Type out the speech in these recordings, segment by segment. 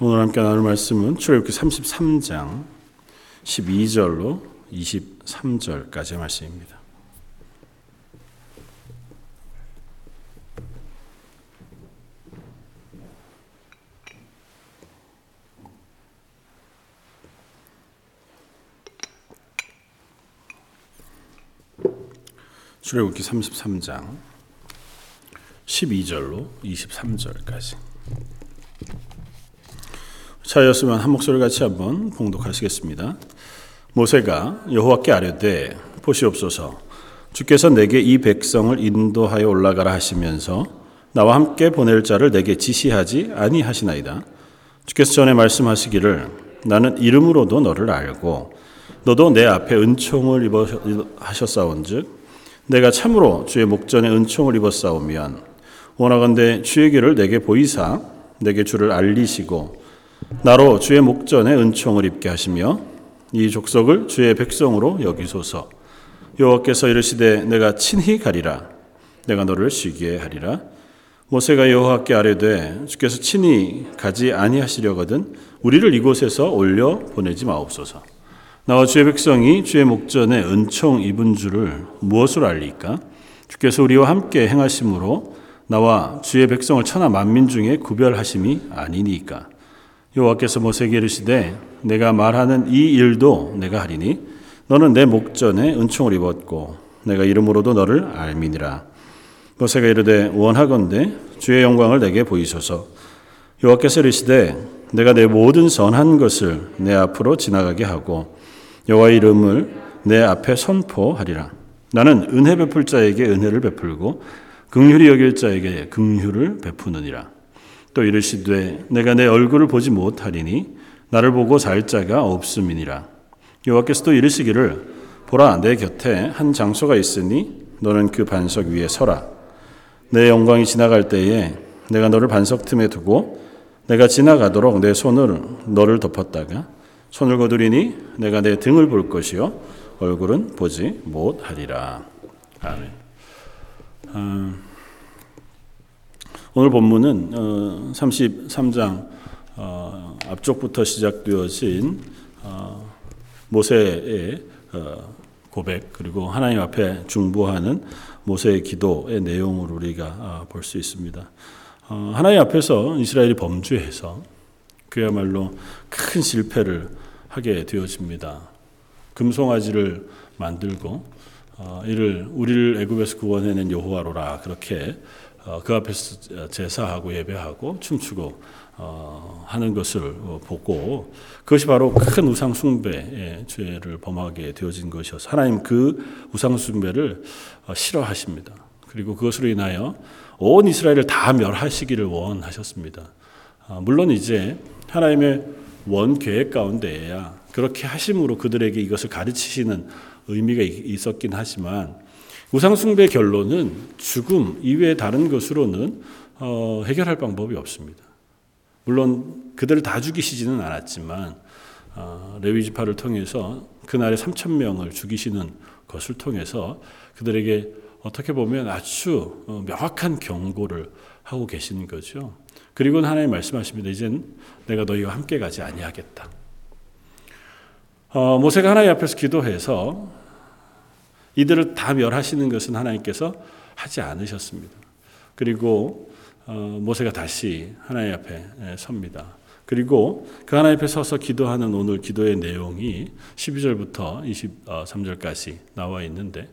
오늘 함께 나눌 말씀은 출애굽기 33장 12절로 23절까지의 말씀입니다. 출애굽기 33장 12절로 23절까지 차였으면 한 목소리 같이 한번 봉독하시겠습니다. 모세가 여호와께 아뢰되 보시옵소서 주께서 내게 이 백성을 인도하여 올라가라 하시면서 나와 함께 보낼 자를 내게 지시하지 아니하시나이다. 주께서 전에 말씀하시기를 나는 이름으로도 너를 알고 너도 내 앞에 은총을 입어 하셨사온즉 내가 참으로 주의 목전에 은총을 입었사오면 원하건대 주의 길을 내게 보이사 내게 주를 알리시고 나로 주의 목전에 은총을 입게 하시며 이 족속을 주의 백성으로 여기소서. 여호와께서 이르시되 내가 친히 가리라. 내가 너를 쉬게 하리라. 모세가 여호와께 아뢰되 주께서 친히 가지 아니하시려거든 우리를 이곳에서 올려 보내지 마옵소서. 나와 주의 백성이 주의 목전에 은총 입은 줄을 무엇으로 알리까? 주께서 우리와 함께 행하심으로 나와 주의 백성을 천하 만민 중에 구별하심이 아니니까 여호와께서 모세에게 이르시되 내가 말하는 이 일도 내가 하리니 너는 내 목전에 은총을 입었고 내가 이름으로도 너를 알미니라. 모세가 이르되 원하건대 주의 영광을 내게 보이소서. 여호와께서 이르시되 내가 내 모든 선한 것을 내 앞으로 지나가게 하고 여호와의 이름을 내 앞에 선포하리라. 나는 은혜 베풀 자에게 은혜를 베풀고 긍휼히 여길 자에게 긍휼을 베푸느니라 또 이르시되 내가 내 얼굴을 보지 못하리니 나를 보고 살 자가 없음이니라. 여호와께서 또 이르시기를 보라 내 곁에 한 장소가 있으니 너는 그 반석 위에 서라. 내 영광이 지나갈 때에 내가 너를 반석 틈에 두고 내가 지나가도록 내 손을 너를 덮었다가 손을 거두리니 내가 내 등을 볼 것이요 얼굴은 보지 못하리라. 아멘. 음. 오늘 본문은 33장 어, 어, 앞쪽부터 시작되어진 어, 모세의 고백 그리고 하나님 앞에 중보하는 모세의 기도의 내용을 우리가 볼 수 있습니다. 하나님 앞에서 이스라엘이 범죄해서 그야말로 큰 실패를 하게 되어집니다. 금송아지를 만들고 이를 우리를 애굽에서 구원해낸 여호와로라 그렇게 어, 그 앞에서 제사하고 예배하고 춤추고 어, 하는 것을 보고 그것이 바로 큰 우상 숭배의 죄를 범하게 되어진 것이어서 하나님 그 우상 숭배를 어, 싫어하십니다. 그리고 그것으로 인하여 온 이스라엘을 다 멸하시기를 원하셨습니다. 물론 이제 하나님의 원 계획 가운데에야 그렇게 하심으로 그들에게 이것을 가르치시는 의미가 있었긴 하지만 우상숭배 결론은 죽음 이외의 다른 것으로는 어, 해결할 방법이 없습니다. 물론 그들을 다 죽이시지는 않았지만 어, 레위 지파를 통해서 그날에 3천 명을 죽이시는 것을 통해서 그들에게 어떻게 보면 아주 어, 명확한 경고를 하고 계시는 거죠. 그리고 하나님 말씀하십니다. 이젠 내가 너희와 함께 가지 아니하겠다. 어, 모세가 하나님 앞에서 기도해서 이들을 다 멸하시는 것은 하나님께서 하지 않으셨습니다. 그리고 어, 모세가 다시 하나님 앞에 섭니다. 그리고 그 하나님 앞에 서서 기도하는 오늘 기도의 내용이 12절부터 23절까지 나와 있는데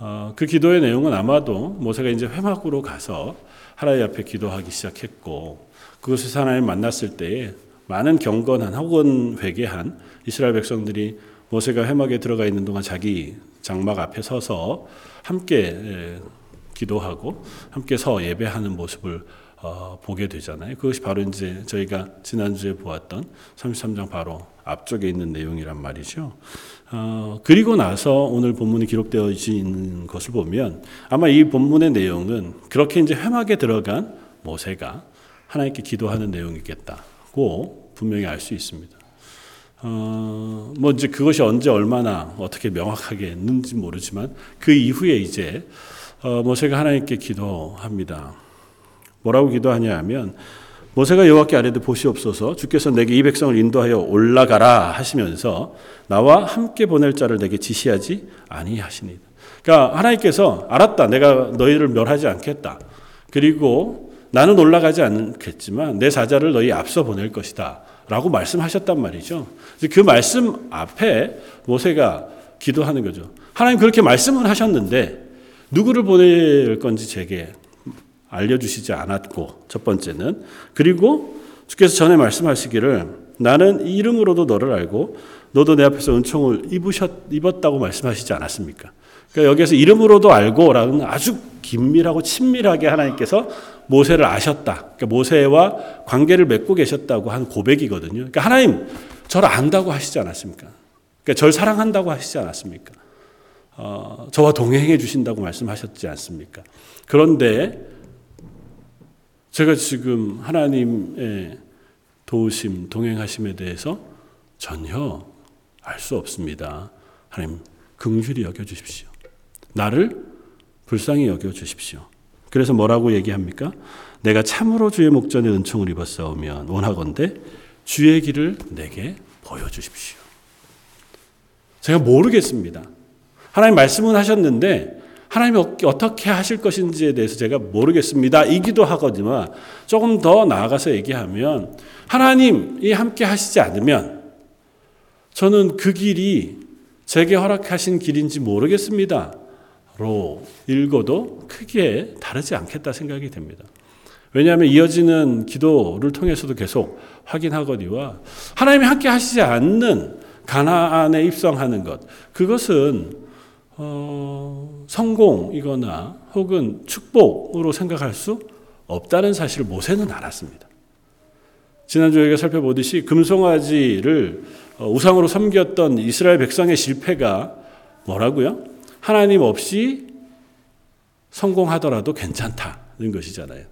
어, 그 기도의 내용은 아마도 모세가 이제 회막으로 가서 하나님 앞에 기도하기 시작했고 그것에서 하나님 만났을 때에 많은 경건한 혹은 회개한 이스라엘 백성들이 모세가 회막에 들어가 있는 동안 자기 장막 앞에 서서 함께 기도하고 함께 서 예배하는 모습을 어, 보게 되잖아요. 그것이 바로 이제 저희가 지난주에 보았던 33장 바로 앞쪽에 있는 내용이란 말이죠. 어, 그리고 나서 오늘 본문이 기록되어 있는 것을 보면 아마 이 본문의 내용은 그렇게 이제 회막에 들어간 모세가 하나님께 기도하는 내용이겠다고 분명히 알 수 있습니다. 어, 뭐 이제 그것이 언제 얼마나 어떻게 명확하게 했는지 모르지만 그 이후에 이제 어, 모세가 하나님께 기도합니다. 뭐라고 기도하냐 하면 모세가 여호와께 아뢰되 보시옵소서 주께서 내게 이 백성을 인도하여 올라가라 하시면서 나와 함께 보낼 자를 내게 지시하지 아니하시니이다. 그러니까 하나님께서 알았다. 내가 너희를 멸하지 않겠다. 그리고 나는 올라가지 않겠지만 내 사자를 너희 앞서 보낼 것이다. 라고 말씀하셨단 말이죠. 그 말씀 앞에 모세가 기도하는 거죠. 하나님 그렇게 말씀을 하셨는데 누구를 보낼 건지 제게 알려주시지 않았고 첫 번째는 그리고 주께서 전에 말씀하시기를 나는 이름으로도 너를 알고 너도 내 앞에서 은총을 입으셨, 입었다고 말씀하시지 않았습니까? 그러니까 여기에서 이름으로도 알고라는 아주 긴밀하고 친밀하게 하나님께서 모세를 아셨다. 그러니까 모세와 관계를 맺고 계셨다고 한 고백이거든요. 그러니까 하나님 저를 안다고 하시지 않았습니까? 그러니까 절 사랑한다고 하시지 않았습니까? 어, 저와 동행해 주신다고 말씀하셨지 않습니까? 그런데 제가 지금 하나님의 도우심, 동행하심에 대해서 전혀 알 수 없습니다. 하나님, 긍휼히 여겨 주십시오. 나를 불쌍히 여겨 주십시오. 그래서 뭐라고 얘기합니까? 내가 참으로 주의 목전에 은총을 입었사오면 원하건대 주의 길을 내게 보여주십시오. 제가 모르겠습니다. 하나님 말씀은 하셨는데 하나님이 어떻게 하실 것인지에 대해서 제가 모르겠습니다. 이기도 하거니와 조금 더 나아가서 얘기하면 하나님이 함께 하시지 않으면 저는 그 길이 제게 허락하신 길인지 모르겠습니다. 로 읽어도 크게 다르지 않겠다 생각이 됩니다. 왜냐하면 이어지는 기도를 통해서도 계속 확인하거니와 하나님이 함께 하시지 않는 가나안에 입성하는 것 그것은 어, 성공이거나 혹은 축복으로 생각할 수 없다는 사실을 모세는 알았습니다. 지난주에 살펴보듯이 금송아지를 어, 우상으로 섬겼던 이스라엘 백성의 실패가 뭐라고요? 하나님 없이 성공하더라도 괜찮다는 것이잖아요.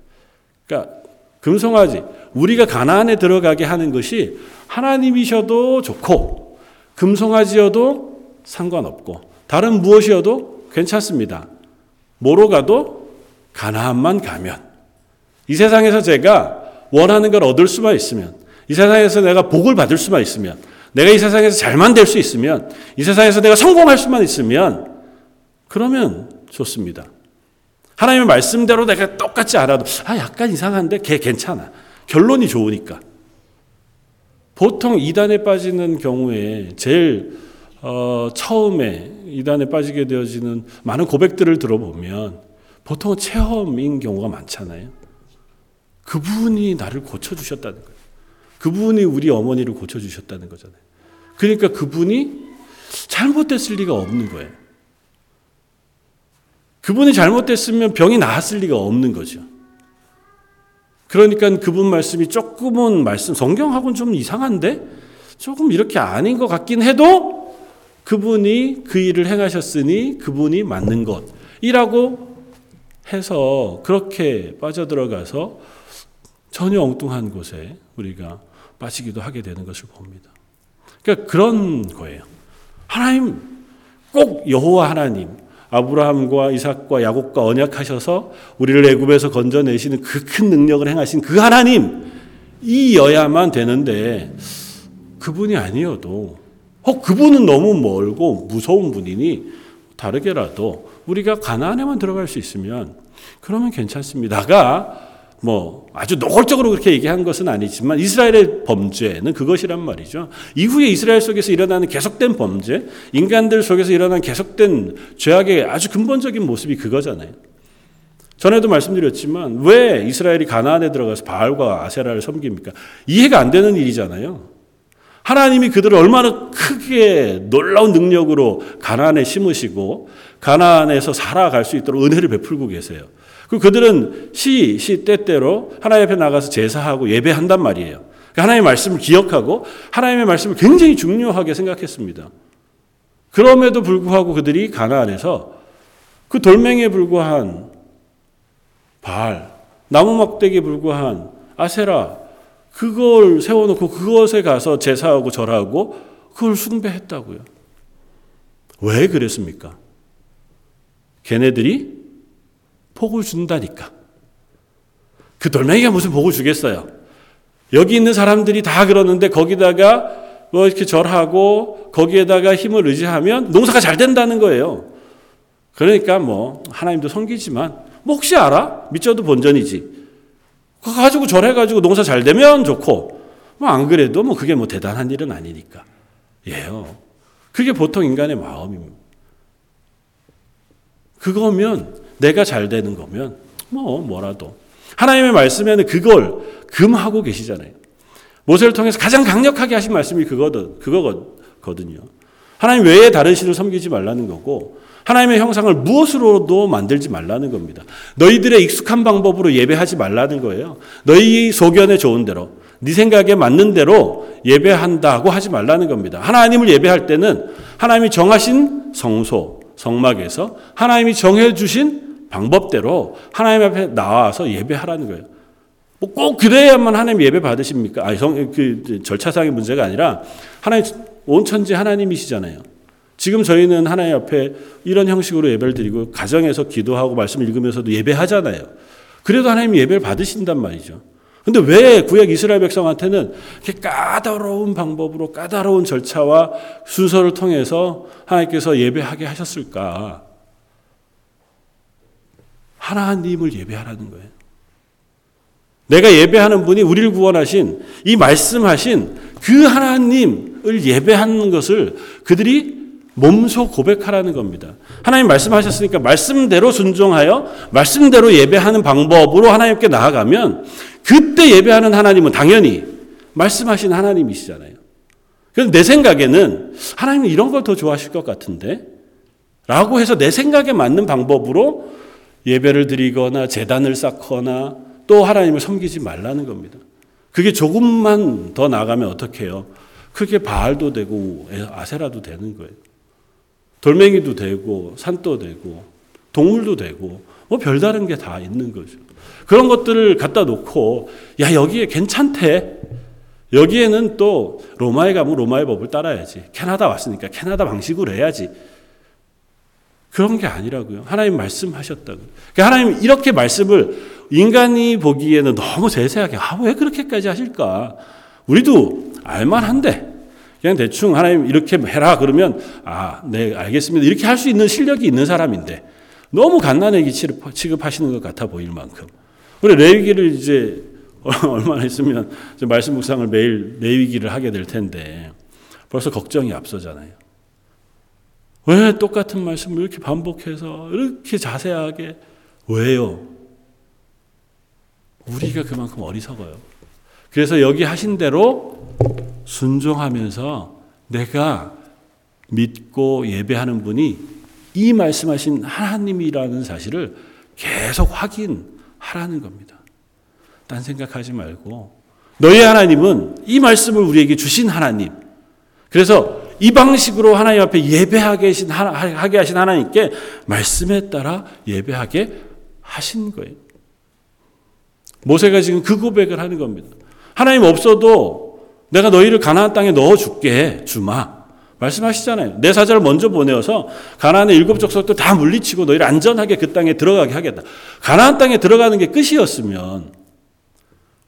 그러니까 금송아지 우리가 가나안에 들어가게 하는 것이 하나님이셔도 좋고 금송아지여도 상관없고 다른 무엇이어도 괜찮습니다. 뭐로 가도 가나안만 가면 이 세상에서 제가 원하는 걸 얻을 수만 있으면 이 세상에서 내가 복을 받을 수만 있으면 내가 이 세상에서 잘만 될 수 있으면 이 세상에서 내가 성공할 수만 있으면 그러면 좋습니다. 하나님의 말씀대로 내가 똑같지 않아도 아 약간 이상한데 걔 괜찮아. 결론이 좋으니까. 보통 이단에 빠지는 경우에 제일 어, 처음에 이단에 빠지게 되어지는 많은 고백들을 들어보면 보통 체험인 경우가 많잖아요. 그분이 나를 고쳐주셨다는 거예요. 그분이 우리 어머니를 고쳐주셨다는 거잖아요. 그러니까 그분이 잘못됐을 리가 없는 거예요. 그분이 잘못됐으면 병이 나았을 리가 없는 거죠. 그러니까 그분 말씀이 조금은 말씀, 성경하고는 좀 이상한데? 조금 이렇게 아닌 것 같긴 해도 그분이 그 일을 행하셨으니 그분이 맞는 것이라고 해서 그렇게 빠져들어가서 전혀 엉뚱한 곳에 우리가 빠지기도 하게 되는 것을 봅니다. 그러니까 그런 거예요. 하나님 꼭 여호와 하나님 아브라함과 이삭과 야곱과 언약하셔서 우리를 애굽에서 건져내시는 그 큰 능력을 행하신 그 하나님 이여야만 되는데 그분이 아니어도 혹 그분은 너무 멀고 무서운 분이니 다르게라도 우리가 가나안에만 들어갈 수 있으면 그러면 괜찮습니다가 뭐 아주 노골적으로 그렇게 얘기한 것은 아니지만 이스라엘의 범죄는 그것이란 말이죠. 이후에 이스라엘 속에서 일어나는 계속된 범죄, 인간들 속에서 일어나는 계속된 죄악의 아주 근본적인 모습이 그거잖아요. 전에도 말씀드렸지만 왜 이스라엘이 가나안에 들어가서 바알과 아세라를 섬깁니까? 이해가 안 되는 일이잖아요. 하나님이 그들을 얼마나 크게 놀라운 능력으로 가나안에 심으시고 가나안에서 살아갈 수 있도록 은혜를 베풀고 계세요. 그 그들은 시, 시 때때로 하나님 앞에 나가서 제사하고 예배한단 말이에요. 그러니까 하나님의 말씀을 기억하고 하나님의 말씀을 굉장히 중요하게 생각했습니다. 그럼에도 불구하고 그들이 가나안에서 그 돌멩이에 불과한 발, 나무 막대기에 불과한 아세라, 그걸 세워놓고 그것에 가서 제사하고 절하고 그걸 숭배했다고요. 왜 그랬습니까? 걔네들이 복을 준다니까. 그 돌멩이가 무슨 복을 주겠어요? 여기 있는 사람들이 다 그러는데 거기다가 뭐 이렇게 절하고 거기에다가 힘을 의지하면 농사가 잘 된다는 거예요. 그러니까 뭐 하나님도 섬기지만 뭐 혹시 알아? 믿져도 본전이지. 그거 가지고 절해가지고 농사 잘 되면 좋고 뭐 안 그래도 뭐 그게 뭐 대단한 일은 아니니까. 예요. 그게 보통 인간의 마음입니다. 그거면 내가 잘 되는 거면 뭐 뭐라도 하나님의 말씀에는 그걸 금하고 계시잖아요. 모세를 통해서 가장 강력하게 하신 말씀이 그거든 그거거든요. 하나님 외에 다른 신을 섬기지 말라는 거고 하나님의 형상을 무엇으로도 만들지 말라는 겁니다. 너희들의 익숙한 방법으로 예배하지 말라는 거예요. 너희 소견에 좋은 대로, 네 생각에 맞는 대로 예배한다고 하지 말라는 겁니다. 하나님을 예배할 때는 하나님이 정하신 성소, 성막에서 하나님이 정해 주신 방법대로 하나님 앞에 나와서 예배하라는 거예요. 뭐 꼭 그래야만 하나님 예배 받으십니까? 아니, 성, 그 절차상의 문제가 아니라 하나님 온 천지 하나님이시잖아요. 지금 저희는 하나님 앞에 이런 형식으로 예배를 드리고 가정에서 기도하고 말씀 읽으면서도 예배하잖아요. 그래도 하나님 예배를 받으신단 말이죠. 근데 왜 구약 이스라엘 백성한테는 이렇게 까다로운 방법으로 까다로운 절차와 순서를 통해서 하나님께서 예배하게 하셨을까? 하나님을 예배하라는 거예요. 내가 예배하는 분이 우리를 구원하신 이 말씀하신 그 하나님을 예배하는 것을 그들이 몸소 고백하라는 겁니다. 하나님 말씀하셨으니까 말씀대로 순종하여 말씀대로 예배하는 방법으로 하나님께 나아가면 그때 예배하는 하나님은 당연히 말씀하신 하나님이시잖아요. 그래서 내 생각에는 하나님은 이런 걸 더 좋아하실 것 같은데 라고 해서 내 생각에 맞는 방법으로 예배를 드리거나 재단을 쌓거나 또 하나님을 섬기지 말라는 겁니다. 그게 조금만 더 나가면 어떻게 해요? 그게 바알도 되고 아세라도 되는 거예요. 돌멩이도 되고 산도 되고 동물도 되고 뭐 별다른 게 다 있는 거죠. 그런 것들을 갖다 놓고 야 여기에 괜찮대. 여기에는 또 로마에 가면 로마의 법을 따라야지. 캐나다 왔으니까 캐나다 방식으로 해야지. 그런 게 아니라고요. 하나님 말씀하셨다고. 그러니까 하나님 이렇게 말씀을 인간이 보기에는 너무 세세하게 아, 왜 그렇게까지 하실까? 우리도 알만한데 그냥 대충 하나님 이렇게 해라 그러면 아, 네, 알겠습니다. 이렇게 할 수 있는 실력이 있는 사람인데 너무 갓난애기 취급하시는 것 같아 보일 만큼. 우리 레위기를 이제 얼마나 있으면 말씀 묵상을 매일 레위기를 하게 될 텐데 벌써 걱정이 앞서잖아요. 왜 똑같은 말씀을 이렇게 반복해서 이렇게 자세하게 왜요? 우리가 그만큼 어리석어요. 그래서 여기 하신 대로 순종하면서 내가 믿고 예배하는 분이 이 말씀하신 하나님이라는 사실을 계속 확인하라는 겁니다. 딴 생각하지 말고 너희 하나님은 이 말씀을 우리에게 주신 하나님. 그래서 이 방식으로 하나님 앞에 예배하게 하신, 하게 하신 하나님께 말씀에 따라 예배하게 하신 거예요. 모세가 지금 그 고백을 하는 겁니다. 하나님 없어도 내가 너희를 가나안 땅에 넣어 줄게 주마. 말씀하시잖아요. 내 사자를 먼저 보내어서 가나안의 일곱 족속도 다 물리치고 너희를 안전하게 그 땅에 들어가게 하겠다. 가나안 땅에 들어가는 게 끝이었으면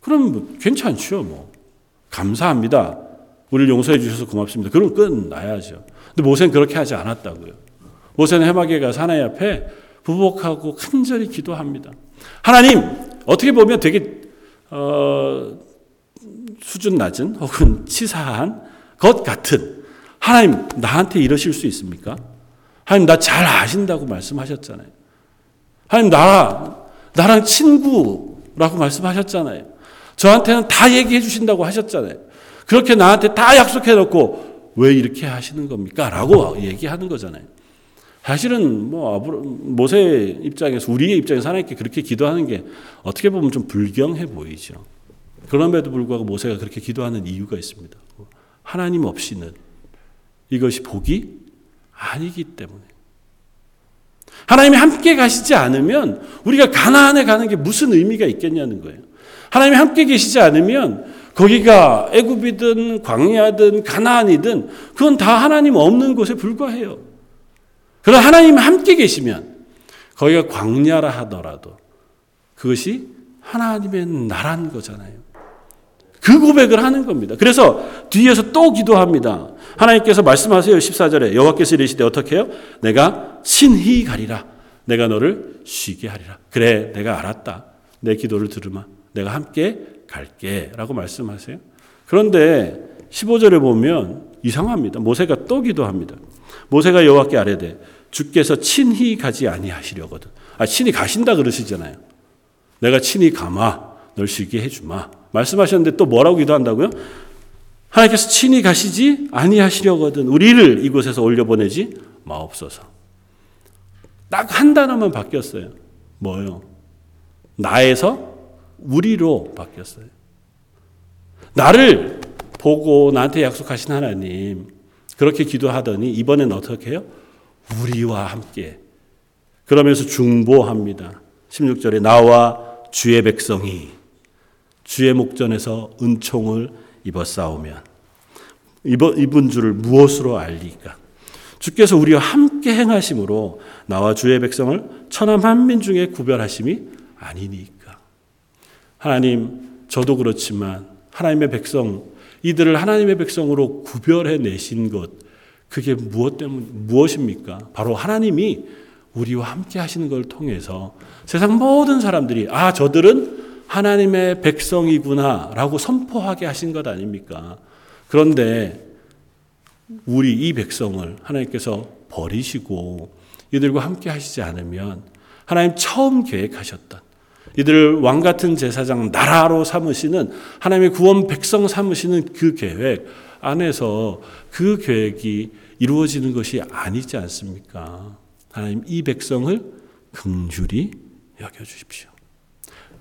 그럼 뭐 괜찮죠, 뭐. 감사합니다. 우리를 용서해 주셔서 고맙습니다. 그럼 끝나야죠. 근데 모세는 그렇게 하지 않았다고요. 모세는 해마게 가서 하나님 앞에 부복하고 큰절히 기도합니다. 하나님, 어떻게 보면 되게 어, 수준 낮은 혹은 치사한 것 같은 하나님 나한테 이러실 수 있습니까? 하나님 나 잘 아신다고 말씀하셨잖아요. 하나님 나 나랑 친구라고 말씀하셨잖아요. 저한테는 다 얘기해 주신다고 하셨잖아요. 그렇게 나한테 다 약속해 놓고 왜 이렇게 하시는 겁니까? 라고 얘기하는 거잖아요. 사실은 뭐 모세 입장에서 우리의 입장에서 하나님께 그렇게 기도하는 게 어떻게 보면 좀 불경해 보이죠. 그럼에도 불구하고 모세가 그렇게 기도하는 이유가 있습니다. 하나님 없이는 이것이 복이 아니기 때문에. 하나님이 함께 가시지 않으면 우리가 가나안에 가는 게 무슨 의미가 있겠냐는 거예요. 하나님이 함께 계시지 않으면 거기가 애굽이든 광야든 가나안이든 그건 다 하나님 없는 곳에 불과해요. 그러나 하나님 함께 계시면 거기가 광야라 하더라도 그것이 하나님의 나라는 거잖아요. 그 고백을 하는 겁니다. 그래서 뒤에서 또 기도합니다. 하나님께서 말씀하세요. 14절에 여호와께서 이르시되 어떻게 해요? 내가 친히 가리라. 내가 너를 쉬게 하리라. 그래, 내가 알았다. 내 기도를 들으마. 내가 함께 갈게. 라고 말씀하세요. 그런데 15절에 보면 이상합니다. 모세가 또 기도합니다. 모세가 여호와께 아뢰되 주께서 친히 가지 아니하시려거든. 아, 친히 가신다 그러시잖아요. 내가 친히 가마 널 쉬게 해주마. 말씀하셨는데 또 뭐라고 기도한다고요? 하나님께서 친히 가시지 아니하시려거든. 우리를 이곳에서 올려보내지 마옵소서. 딱 한 단어만 바뀌었어요. 뭐요? 나에서 우리로 바뀌었어요. 나를 보고 나한테 약속하신 하나님, 그렇게 기도하더니 이번엔 어떻게 해요? 우리와 함께. 그러면서 중보합니다. 16절에 나와 주의 백성이 주의 목전에서 은총을 입어 싸우면 입은 줄을 무엇으로 알리까? 주께서 우리와 함께 행하심으로 나와 주의 백성을 천하 만민 중에 구별하심이 아니니까. 하나님, 저도 그렇지만 하나님의 백성, 이들을 하나님의 백성으로 구별해 내신 것, 그게 무엇 때문, 무엇입니까? 바로 하나님이 우리와 함께 하시는 걸 통해서 세상 모든 사람들이, 아, 저들은 하나님의 백성이구나, 라고 선포하게 하신 것 아닙니까? 그런데 우리 이 백성을 하나님께서 버리시고 이들과 함께 하시지 않으면 하나님 처음 계획하셨던 이들을 왕 같은 제사장 나라로 삼으시는 하나님의 구원 백성 삼으시는 그 계획 안에서 그 계획이 이루어지는 것이 아니지 않습니까? 하나님 이 백성을 긍휼히 여겨 주십시오.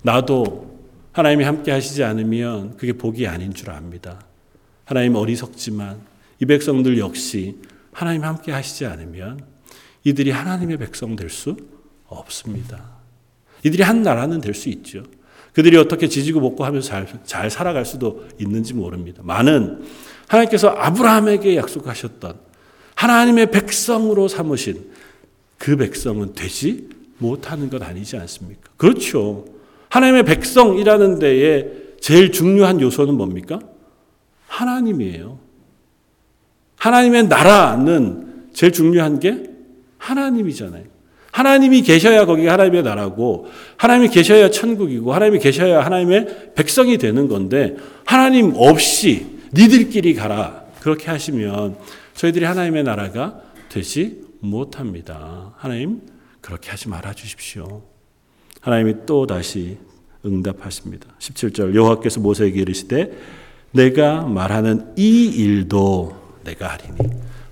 나도 하나님이 함께 하시지 않으면 그게 복이 아닌 줄 압니다. 하나님 어리석지만 이 백성들 역시 하나님 함께 하시지 않으면 이들이 하나님의 백성 될 수 없습니다. 이들이 한 나라는 될 수 있죠. 그들이 어떻게 지지고 먹고 하면서 잘, 잘 살아갈 수도 있는지 모릅니다. 많은 하나님께서 아브라함에게 약속하셨던 하나님의 백성으로 삼으신 그 백성은 되지 못하는 것 아니지 않습니까? 그렇죠. 하나님의 백성이라는 데에 제일 중요한 요소는 뭡니까? 하나님이에요. 하나님의 나라는 제일 중요한 게 하나님이잖아요. 하나님이 계셔야 거기가 하나님의 나라고 하나님이 계셔야 천국이고 하나님이 계셔야 하나님의 백성이 되는 건데 하나님 없이 니들끼리 가라 그렇게 하시면 저희들이 하나님의 나라가 되지 못합니다. 하나님 그렇게 하지 말아 주십시오. 하나님이 또 다시 응답하십니다. 17절 여호와께서 모세에게 이르시되 내가 말하는 이 일도 내가 하리니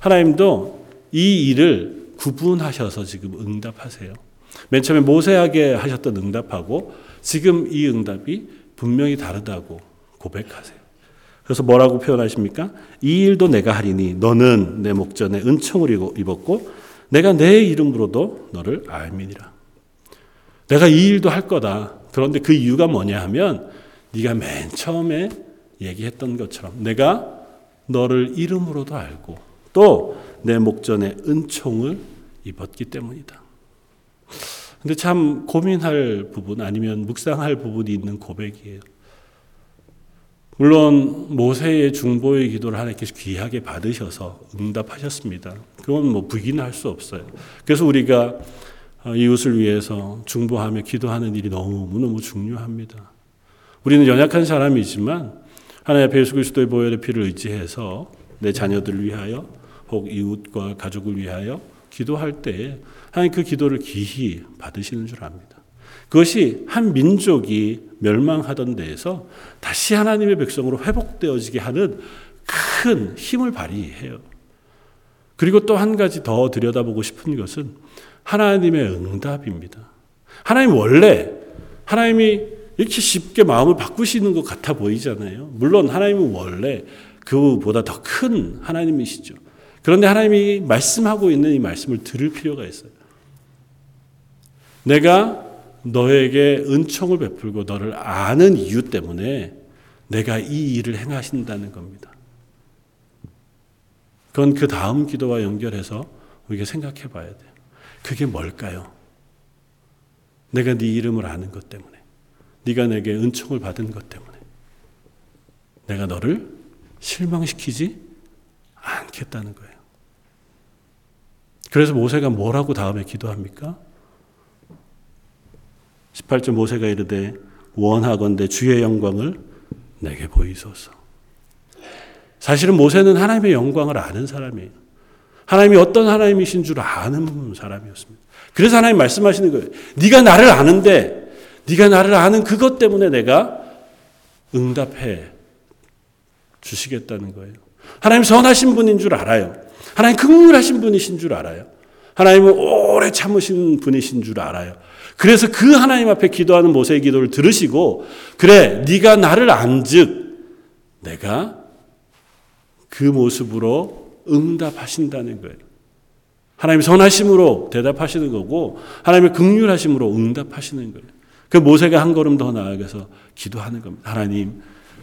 하나님도 이 일을 구분하셔서 지금 응답하세요. 맨 처음에 모세에게 하셨던 응답하고 지금 이 응답이 분명히 다르다고 고백하세요. 그래서 뭐라고 표현하십니까? 이 일도 내가 하리니 너는 내 목전에 은총을 입었고 내가 내 이름으로도 너를 알미니라. 내가 이 일도 할 거다. 그런데 그 이유가 뭐냐 하면 네가 맨 처음에 얘기했던 것처럼 내가 너를 이름으로도 알고 또 내 목전에 은총을 입었기 때문이다. 근데 참 고민할 부분 아니면 묵상할 부분이 있는 고백이에요. 물론 모세의 중보의 기도를 하나님께서 귀하게 받으셔서 응답하셨습니다. 그건 뭐 부인할 수 없어요. 그래서 우리가 이웃을 위해서 중보하며 기도하는 일이 너무너무 중요합니다. 우리는 연약한 사람이지만 하나님 앞에 예수 그리스도의 보혈의 피를 의지해서 내 자녀들을 위하여 혹 이웃과 가족을 위하여 기도할 때 하나님 그 기도를 기히 받으시는 줄 압니다. 그것이 한 민족이 멸망하던 데에서 다시 하나님의 백성으로 회복되어지게 하는 큰 힘을 발휘해요. 그리고 또 한 가지 더 들여다보고 싶은 것은 하나님의 응답입니다. 하나님 원래 하나님이 이렇게 쉽게 마음을 바꾸시는 것 같아 보이잖아요. 물론 하나님은 원래 그보다 더 큰 하나님이시죠. 그런데 하나님이 말씀하고 있는 이 말씀을 들을 필요가 있어요. 내가 너에게 은총을 베풀고 너를 아는 이유 때문에 내가 이 일을 행하신다는 겁니다. 그건 그 다음 기도와 연결해서 우리가 생각해 봐야 돼요. 그게 뭘까요? 내가 네 이름을 아는 것 때문에. 네가 내게 은총을 받은 것 때문에. 내가 너를 실망시키지 않겠다는 거예요. 그래서 모세가 뭐라고 다음에 기도합니까? 18절 모세가 이르되 원하건대 주의 영광을 내게 보이소서. 사실은 모세는 하나님의 영광을 아는 사람이에요. 하나님이 어떤 하나님이신 줄 아는 사람이었습니다. 그래서 하나님 말씀하시는 거예요. 네가 나를 아는데 네가 나를 아는 그것 때문에 내가 응답해 주시겠다는 거예요. 하나님 선하신 분인 줄 알아요. 하나님 극률하신 분이신 줄 알아요. 하나님은 오래 참으신 분이신 줄 알아요. 그래서 그 하나님 앞에 기도하는 모세의 기도를 들으시고 그래 네가 나를 안즉 내가 그 모습으로 응답하신다는 거예요. 하나님 선하심으로 대답하시는 거고 하나님의 극률하심으로 응답하시는 거예요. 그 모세가 한 걸음 더 나아가서 기도하는 겁니다. 하나님,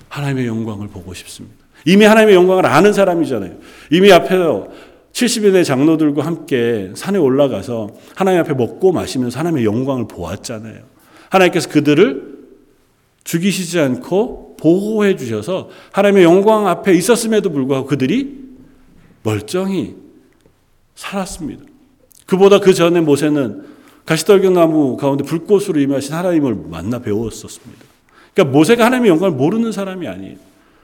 하나님의 영광을 보고 싶습니다. 이미 하나님의 영광을 아는 사람이잖아요. 이미 앞에서 70인의 장로들과 함께 산에 올라가서 하나님 앞에 먹고 마시면서 하나님의 영광을 보았잖아요. 하나님께서 그들을 죽이시지 않고 보호해 주셔서 하나님의 영광 앞에 있었음에도 불구하고 그들이 멀쩡히 살았습니다. 그보다 그 전에 모세는 가시떨겨나무 가운데 불꽃으로 임하신 하나님을 만나 배웠었습니다. 그러니까 모세가 하나님의 영광을 모르는 사람이 아니에요.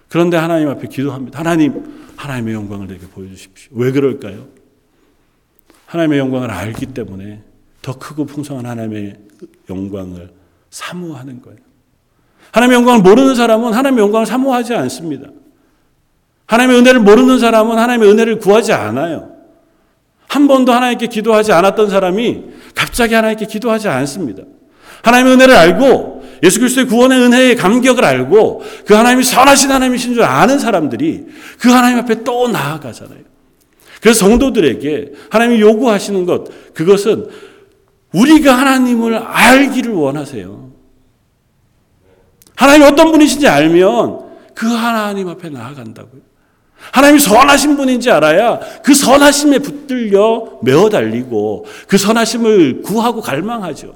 그런데 하나님 앞에 기도합니다. 하나님, 하나님의 영광을 내게 보여주십시오. 왜 그럴까요? 하나님의 영광을 알기 때문에 더 크고 풍성한 하나님의 영광을 사모하는 거예요. 하나님의 영광을 모르는 사람은 하나님의 영광을 사모하지 않습니다. 하나님의 은혜를 모르는 사람은 하나님의 은혜를 구하지 않아요. 한 번도 하나님께 기도하지 않았던 사람이 갑자기 하나님께 기도하지 않습니다. 하나님의 은혜를 알고 예수 그리스도의 구원의 은혜의 감격을 알고 그 하나님이 선하신 하나님이신 줄 아는 사람들이 그 하나님 앞에 또 나아가잖아요. 그래서 성도들에게 하나님이 요구하시는 것 그것은 우리가 하나님을 알기를 원하세요. 하나님이 어떤 분이신지 알면 그 하나님 앞에 나아간다고요. 하나님이 선하신 분인지 알아야 그 선하심에 붙들려 메어 달리고 그 선하심을 구하고 갈망하죠.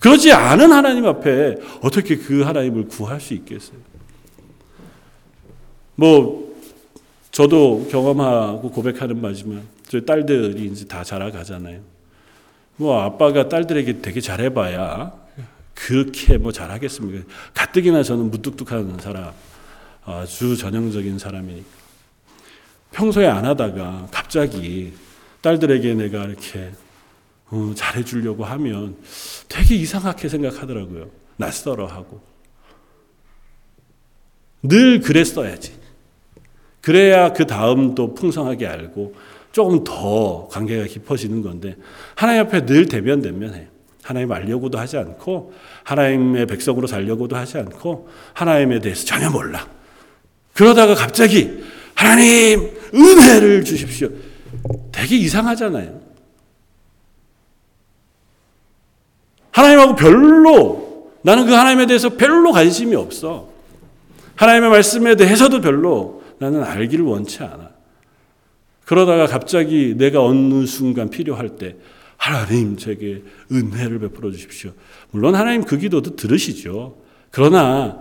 그러지 않은 하나님 앞에 어떻게 그 하나님을 구할 수 있겠어요? 뭐 저도 경험하고 고백하는 바지만 저희 딸들이 이제 다 자라가잖아요. 뭐 아빠가 딸들에게 되게 잘해봐야 그렇게 뭐 잘하겠습니까? 가뜩이나 저는 무뚝뚝한 사람, 아주 전형적인 사람이니까. 평소에 안 하다가 갑자기 딸들에게 내가 이렇게 어, 잘해주려고 하면 되게 이상하게 생각하더라고요. 낯설어하고. 늘 그랬어야지. 그래야 그 다음도 풍성하게 알고 조금 더 관계가 깊어지는 건데 하나님 앞에 늘 대면대면해. 하나님 알려고도 하지 않고 하나님의 백성으로 살려고도 하지 않고 하나님에 대해서 전혀 몰라. 그러다가 갑자기 하나님 은혜를 주십시오. 되게 이상하잖아요. 하나님하고 별로 나는 그 하나님에 대해서 별로 관심이 없어. 하나님의 말씀에 대해서도 별로 나는 알기를 원치 않아. 그러다가 갑자기 내가 어느 순간 필요할 때 하나님 제게 은혜를 베풀어 주십시오. 물론 하나님 그 기도도 들으시죠. 그러나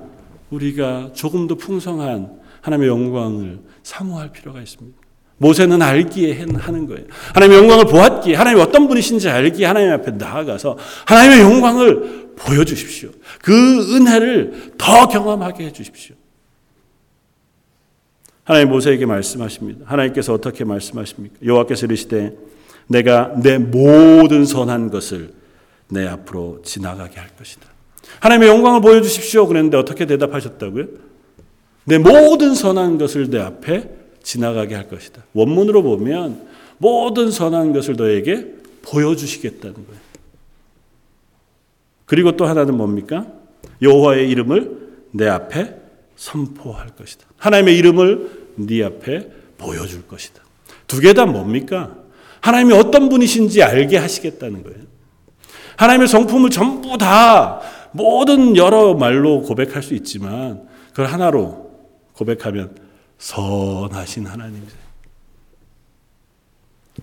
우리가 조금 더 풍성한 하나님의 영광을 사모할 필요가 있습니다. 모세는 알기에 하는 거예요. 하나님의 영광을 보았기에 하나님 어떤 분이신지 알기에 하나님 앞에 나아가서 하나님의 영광을 보여주십시오. 그 은혜를 더 경험하게 해주십시오. 하나님 모세에게 말씀하십니다. 하나님께서 어떻게 말씀하십니까? 여호와께서 이르시되 내가 내 모든 선한 것을 내 앞으로 지나가게 할 것이다. 하나님의 영광을 보여주십시오. 그랬는데 어떻게 대답하셨다고요? 내 모든 선한 것을 내 앞에 지나가게 할 것이다. 원문으로 보면 모든 선한 것을 너에게 보여주시겠다는 거예요. 그리고 또 하나는 뭡니까? 여호와의 이름을 내 앞에 선포할 것이다. 하나님의 이름을 네 앞에 보여줄 것이다. 두 개 다 뭡니까? 하나님이 어떤 분이신지 알게 하시겠다는 거예요. 하나님의 성품을 전부 다 모든 여러 말로 고백할 수 있지만 그걸 하나로 고백하면 선하신 하나님이세요.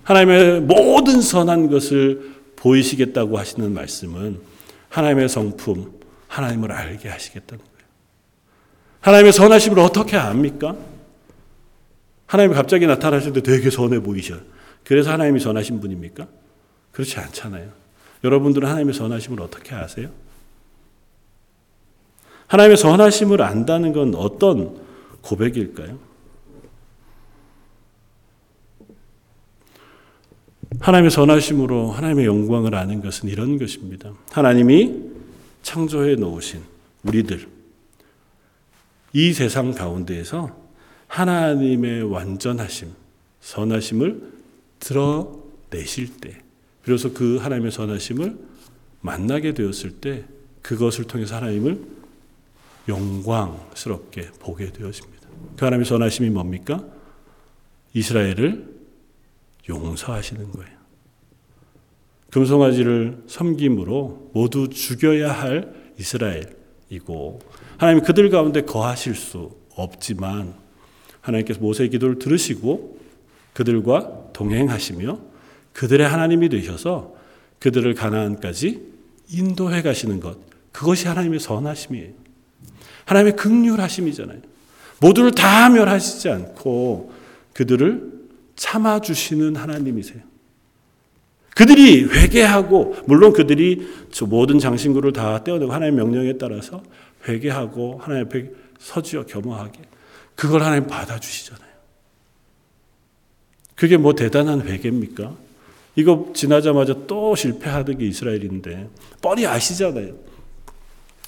하나님의 모든 선한 것을 보이시겠다고 하시는 말씀은 하나님의 성품, 하나님을 알게 하시겠다는 거예요. 하나님의 선하심을 어떻게 압니까? 하나님이 갑자기 나타나실 때 되게 선해 보이셔요. 그래서 하나님이 선하신 분입니까? 그렇지 않잖아요. 여러분들은 하나님의 선하심을 어떻게 아세요? 하나님의 선하심을 안다는 건 어떤 고백일까요? 하나님의 선하심으로 하나님의 영광을 아는 것은 이런 것입니다. 하나님이 창조해 놓으신 우리들, 이 세상 가운데에서 하나님의 완전하심, 선하심을 드러내실 때, 비로소 그 하나님의 선하심을 만나게 되었을 때, 그것을 통해서 하나님을 영광스럽게 보게 되었습니다. 그 하나님의 선하심이 뭡니까? 이스라엘을 용서하시는 거예요. 금송아지를 섬김으로 모두 죽여야 할 이스라엘이고 하나님 그들 가운데 거하실 수 없지만 하나님께서 모세의 기도를 들으시고 그들과 동행하시며 그들의 하나님이 되셔서 그들을 가나안까지 인도해 가시는 것 그것이 하나님의 선하심이에요. 하나님의 극률하심이잖아요. 모두를 다 멸하시지 않고 그들을 참아주시는 하나님이세요. 그들이 회개하고 물론 그들이 저 모든 장신구를 다 떼어내고 하나님의 명령에 따라서 회개하고 하나님 앞에 서지어 겸허하게 그걸 하나님 받아주시잖아요. 그게 뭐 대단한 회개입니까? 이거 지나자마자 또 실패하던 게 이스라엘인데 뻔히 아시잖아요.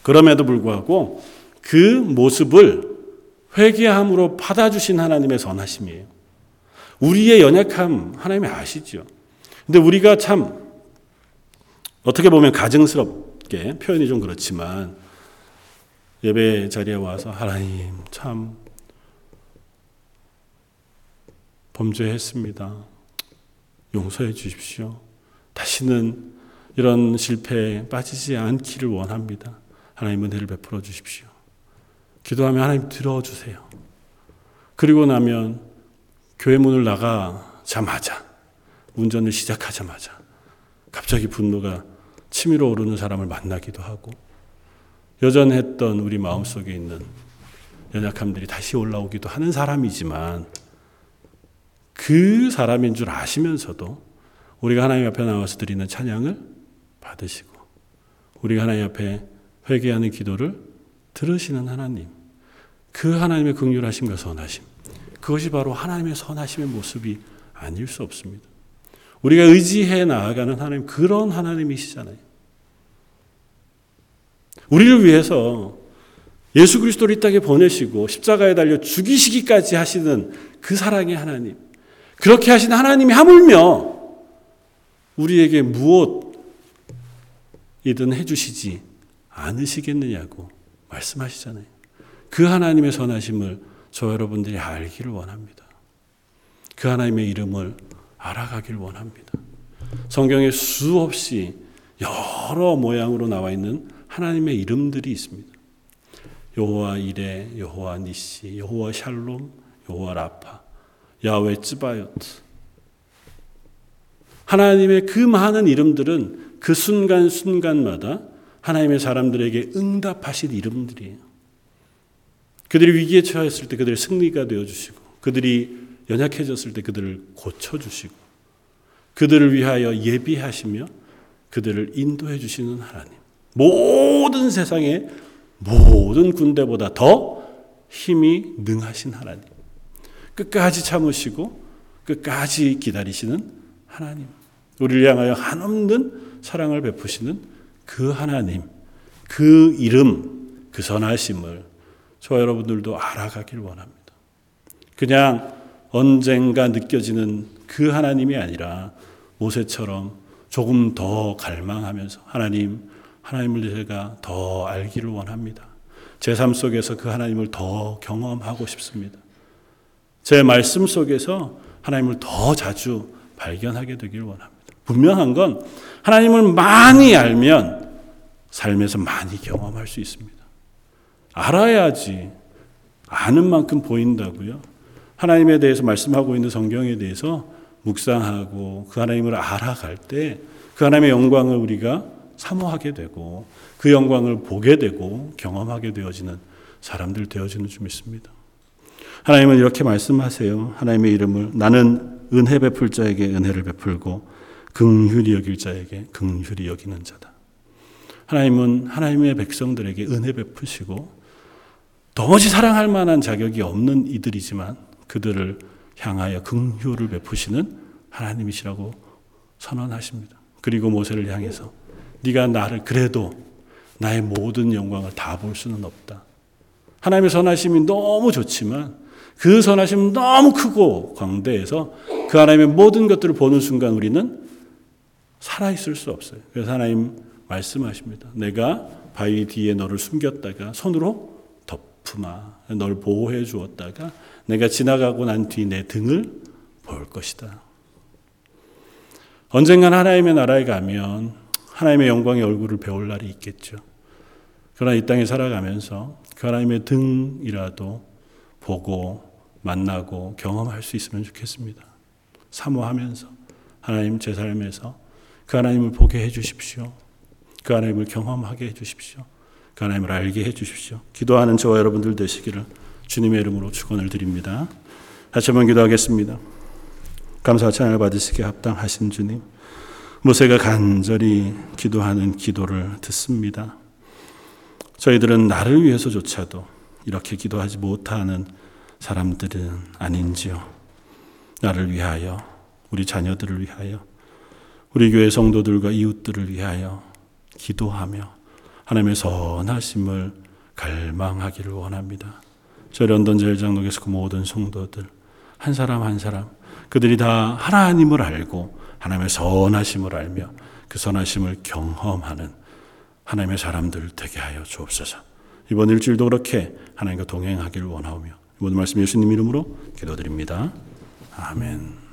그럼에도 불구하고 그 모습을 회개함으로 받아주신 하나님의 선하심이에요. 우리의 연약함 하나님이 아시죠. 근데 우리가 참 어떻게 보면 가증스럽게 표현이 좀 그렇지만 예배 자리에 와서 하나님 참 범죄했습니다. 용서해 주십시오. 다시는 이런 실패에 빠지지 않기를 원합니다. 하나님 은혜를 베풀어 주십시오. 기도하면 하나님 들어주세요. 그리고 나면 교회 문을 나가자마자 운전을 시작하자마자 갑자기 분노가 치밀어 오르는 사람을 만나기도 하고 여전했던 우리 마음속에 있는 연약함들이 다시 올라오기도 하는 사람이지만 그 사람인 줄 아시면서도 우리가 하나님 앞에 나와서 드리는 찬양을 받으시고 우리가 하나님 앞에 회개하는 기도를 들으시는 하나님 그 하나님의 극률하심과 선하심 그것이 바로 하나님의 선하심의 모습이 아닐 수 없습니다. 우리가 의지해 나아가는 하나님 그런 하나님이시잖아요. 우리를 위해서 예수 그리스도를 이 땅에 보내시고 십자가에 달려 죽이시기까지 하시는 그 사랑의 하나님. 그렇게 하신 하나님이 하물며 우리에게 무엇이든 해주시지 않으시겠느냐고 말씀하시잖아요. 그 하나님의 선하심을 저 여러분들이 알기를 원합니다. 그 하나님의 이름을 알아가길 원합니다. 성경에 수없이 여러 모양으로 나와 있는 하나님의 이름들이 있습니다. 여호와 이레, 여호와 니시, 여호와 샬롬, 여호와 라파, 야외 츠바요트. 하나님의 그 많은 이름들은 그 순간순간마다 하나님의 사람들에게 응답하실 이름들이에요. 그들이 위기에 처했을 때 그들의 승리가 되어 주시고 그들이 연약해졌을 때 그들을 고쳐 주시고 그들을 위하여 예비하시며 그들을 인도해 주시는 하나님. 모든 세상의 모든 군대보다 더 힘이 능하신 하나님. 끝까지 참으시고 끝까지 기다리시는 하나님. 우리를 향하여 한없는 사랑을 베푸시는 그 하나님. 그 이름, 그 선하심을 저 여러분들도 알아가길 원합니다. 그냥 언젠가 느껴지는 그 하나님이 아니라 모세처럼 조금 더 갈망하면서 하나님, 하나님을 제가 더 알기를 원합니다. 제 삶 속에서 그 하나님을 더 경험하고 싶습니다. 제 말씀 속에서 하나님을 더 자주 발견하게 되길 원합니다. 분명한 건 하나님을 많이 알면 삶에서 많이 경험할 수 있습니다. 알아야지 아는 만큼 보인다고요. 하나님에 대해서 말씀하고 있는 성경에 대해서 묵상하고 그 하나님을 알아갈 때 그 하나님의 영광을 우리가 사모하게 되고 그 영광을 보게 되고 경험하게 되어지는 사람들 되어지는 줄 믿습니다. 하나님은 이렇게 말씀하세요. 하나님의 이름을 나는 은혜 베풀 자에게 은혜를 베풀고 긍휼히 여길 자에게 긍휼히 여기는 자다. 하나님은 하나님의 백성들에게 은혜 베푸시고 도무지 사랑할 만한 자격이 없는 이들이지만 그들을 향하여 긍휼을 베푸시는 하나님이시라고 선언하십니다. 그리고 모세를 향해서 네가 나를 그래도 나의 모든 영광을 다 볼 수는 없다. 하나님의 선하심이 너무 좋지만 그 선하심은 너무 크고 광대해서 그 하나님의 모든 것들을 보는 순간 우리는 살아있을 수 없어요. 그래서 하나님 말씀하십니다. 내가 바위 뒤에 너를 숨겼다가 손으로 덮으마. 널 보호해 주었다가 내가 지나가고 난 뒤 내 등을 볼 것이다. 언젠간 하나님의 나라에 가면 하나님의 영광의 얼굴을 배울 날이 있겠죠. 그러나 이 땅에 살아가면서 그 하나님의 등이라도 보고 만나고 경험할 수 있으면 좋겠습니다. 사모하면서 하나님 제 삶에서 그 하나님을 보게 해 주십시오. 그 하나님을 경험하게 해 주십시오. 그 하나님을 알게 해 주십시오. 기도하는 저와 여러분들 되시기를 주님의 이름으로 축원을 드립니다. 다시 한번 기도하겠습니다. 감사와 찬양을 받으시기에 합당하신 주님. 모세가 간절히 기도하는 기도를 듣습니다. 저희들은 나를 위해서조차도 이렇게 기도하지 못하는 사람들은 아닌지요. 나를 위하여, 우리 자녀들을 위하여, 우리 교회 성도들과 이웃들을 위하여 기도하며 하나님의 선하심을 갈망하기를 원합니다. 저 런던 제일장로교에서 그 모든 성도들 한 사람 한 사람 그들이 다 하나님을 알고 하나님의 선하심을 알며 그 선하심을 경험하는 하나님의 사람들 되게 하여 주옵소서. 이번 일주일도 그렇게 하나님과 동행하기를 원하오며 모든 말씀 예수님 이름으로 기도드립니다. 아멘.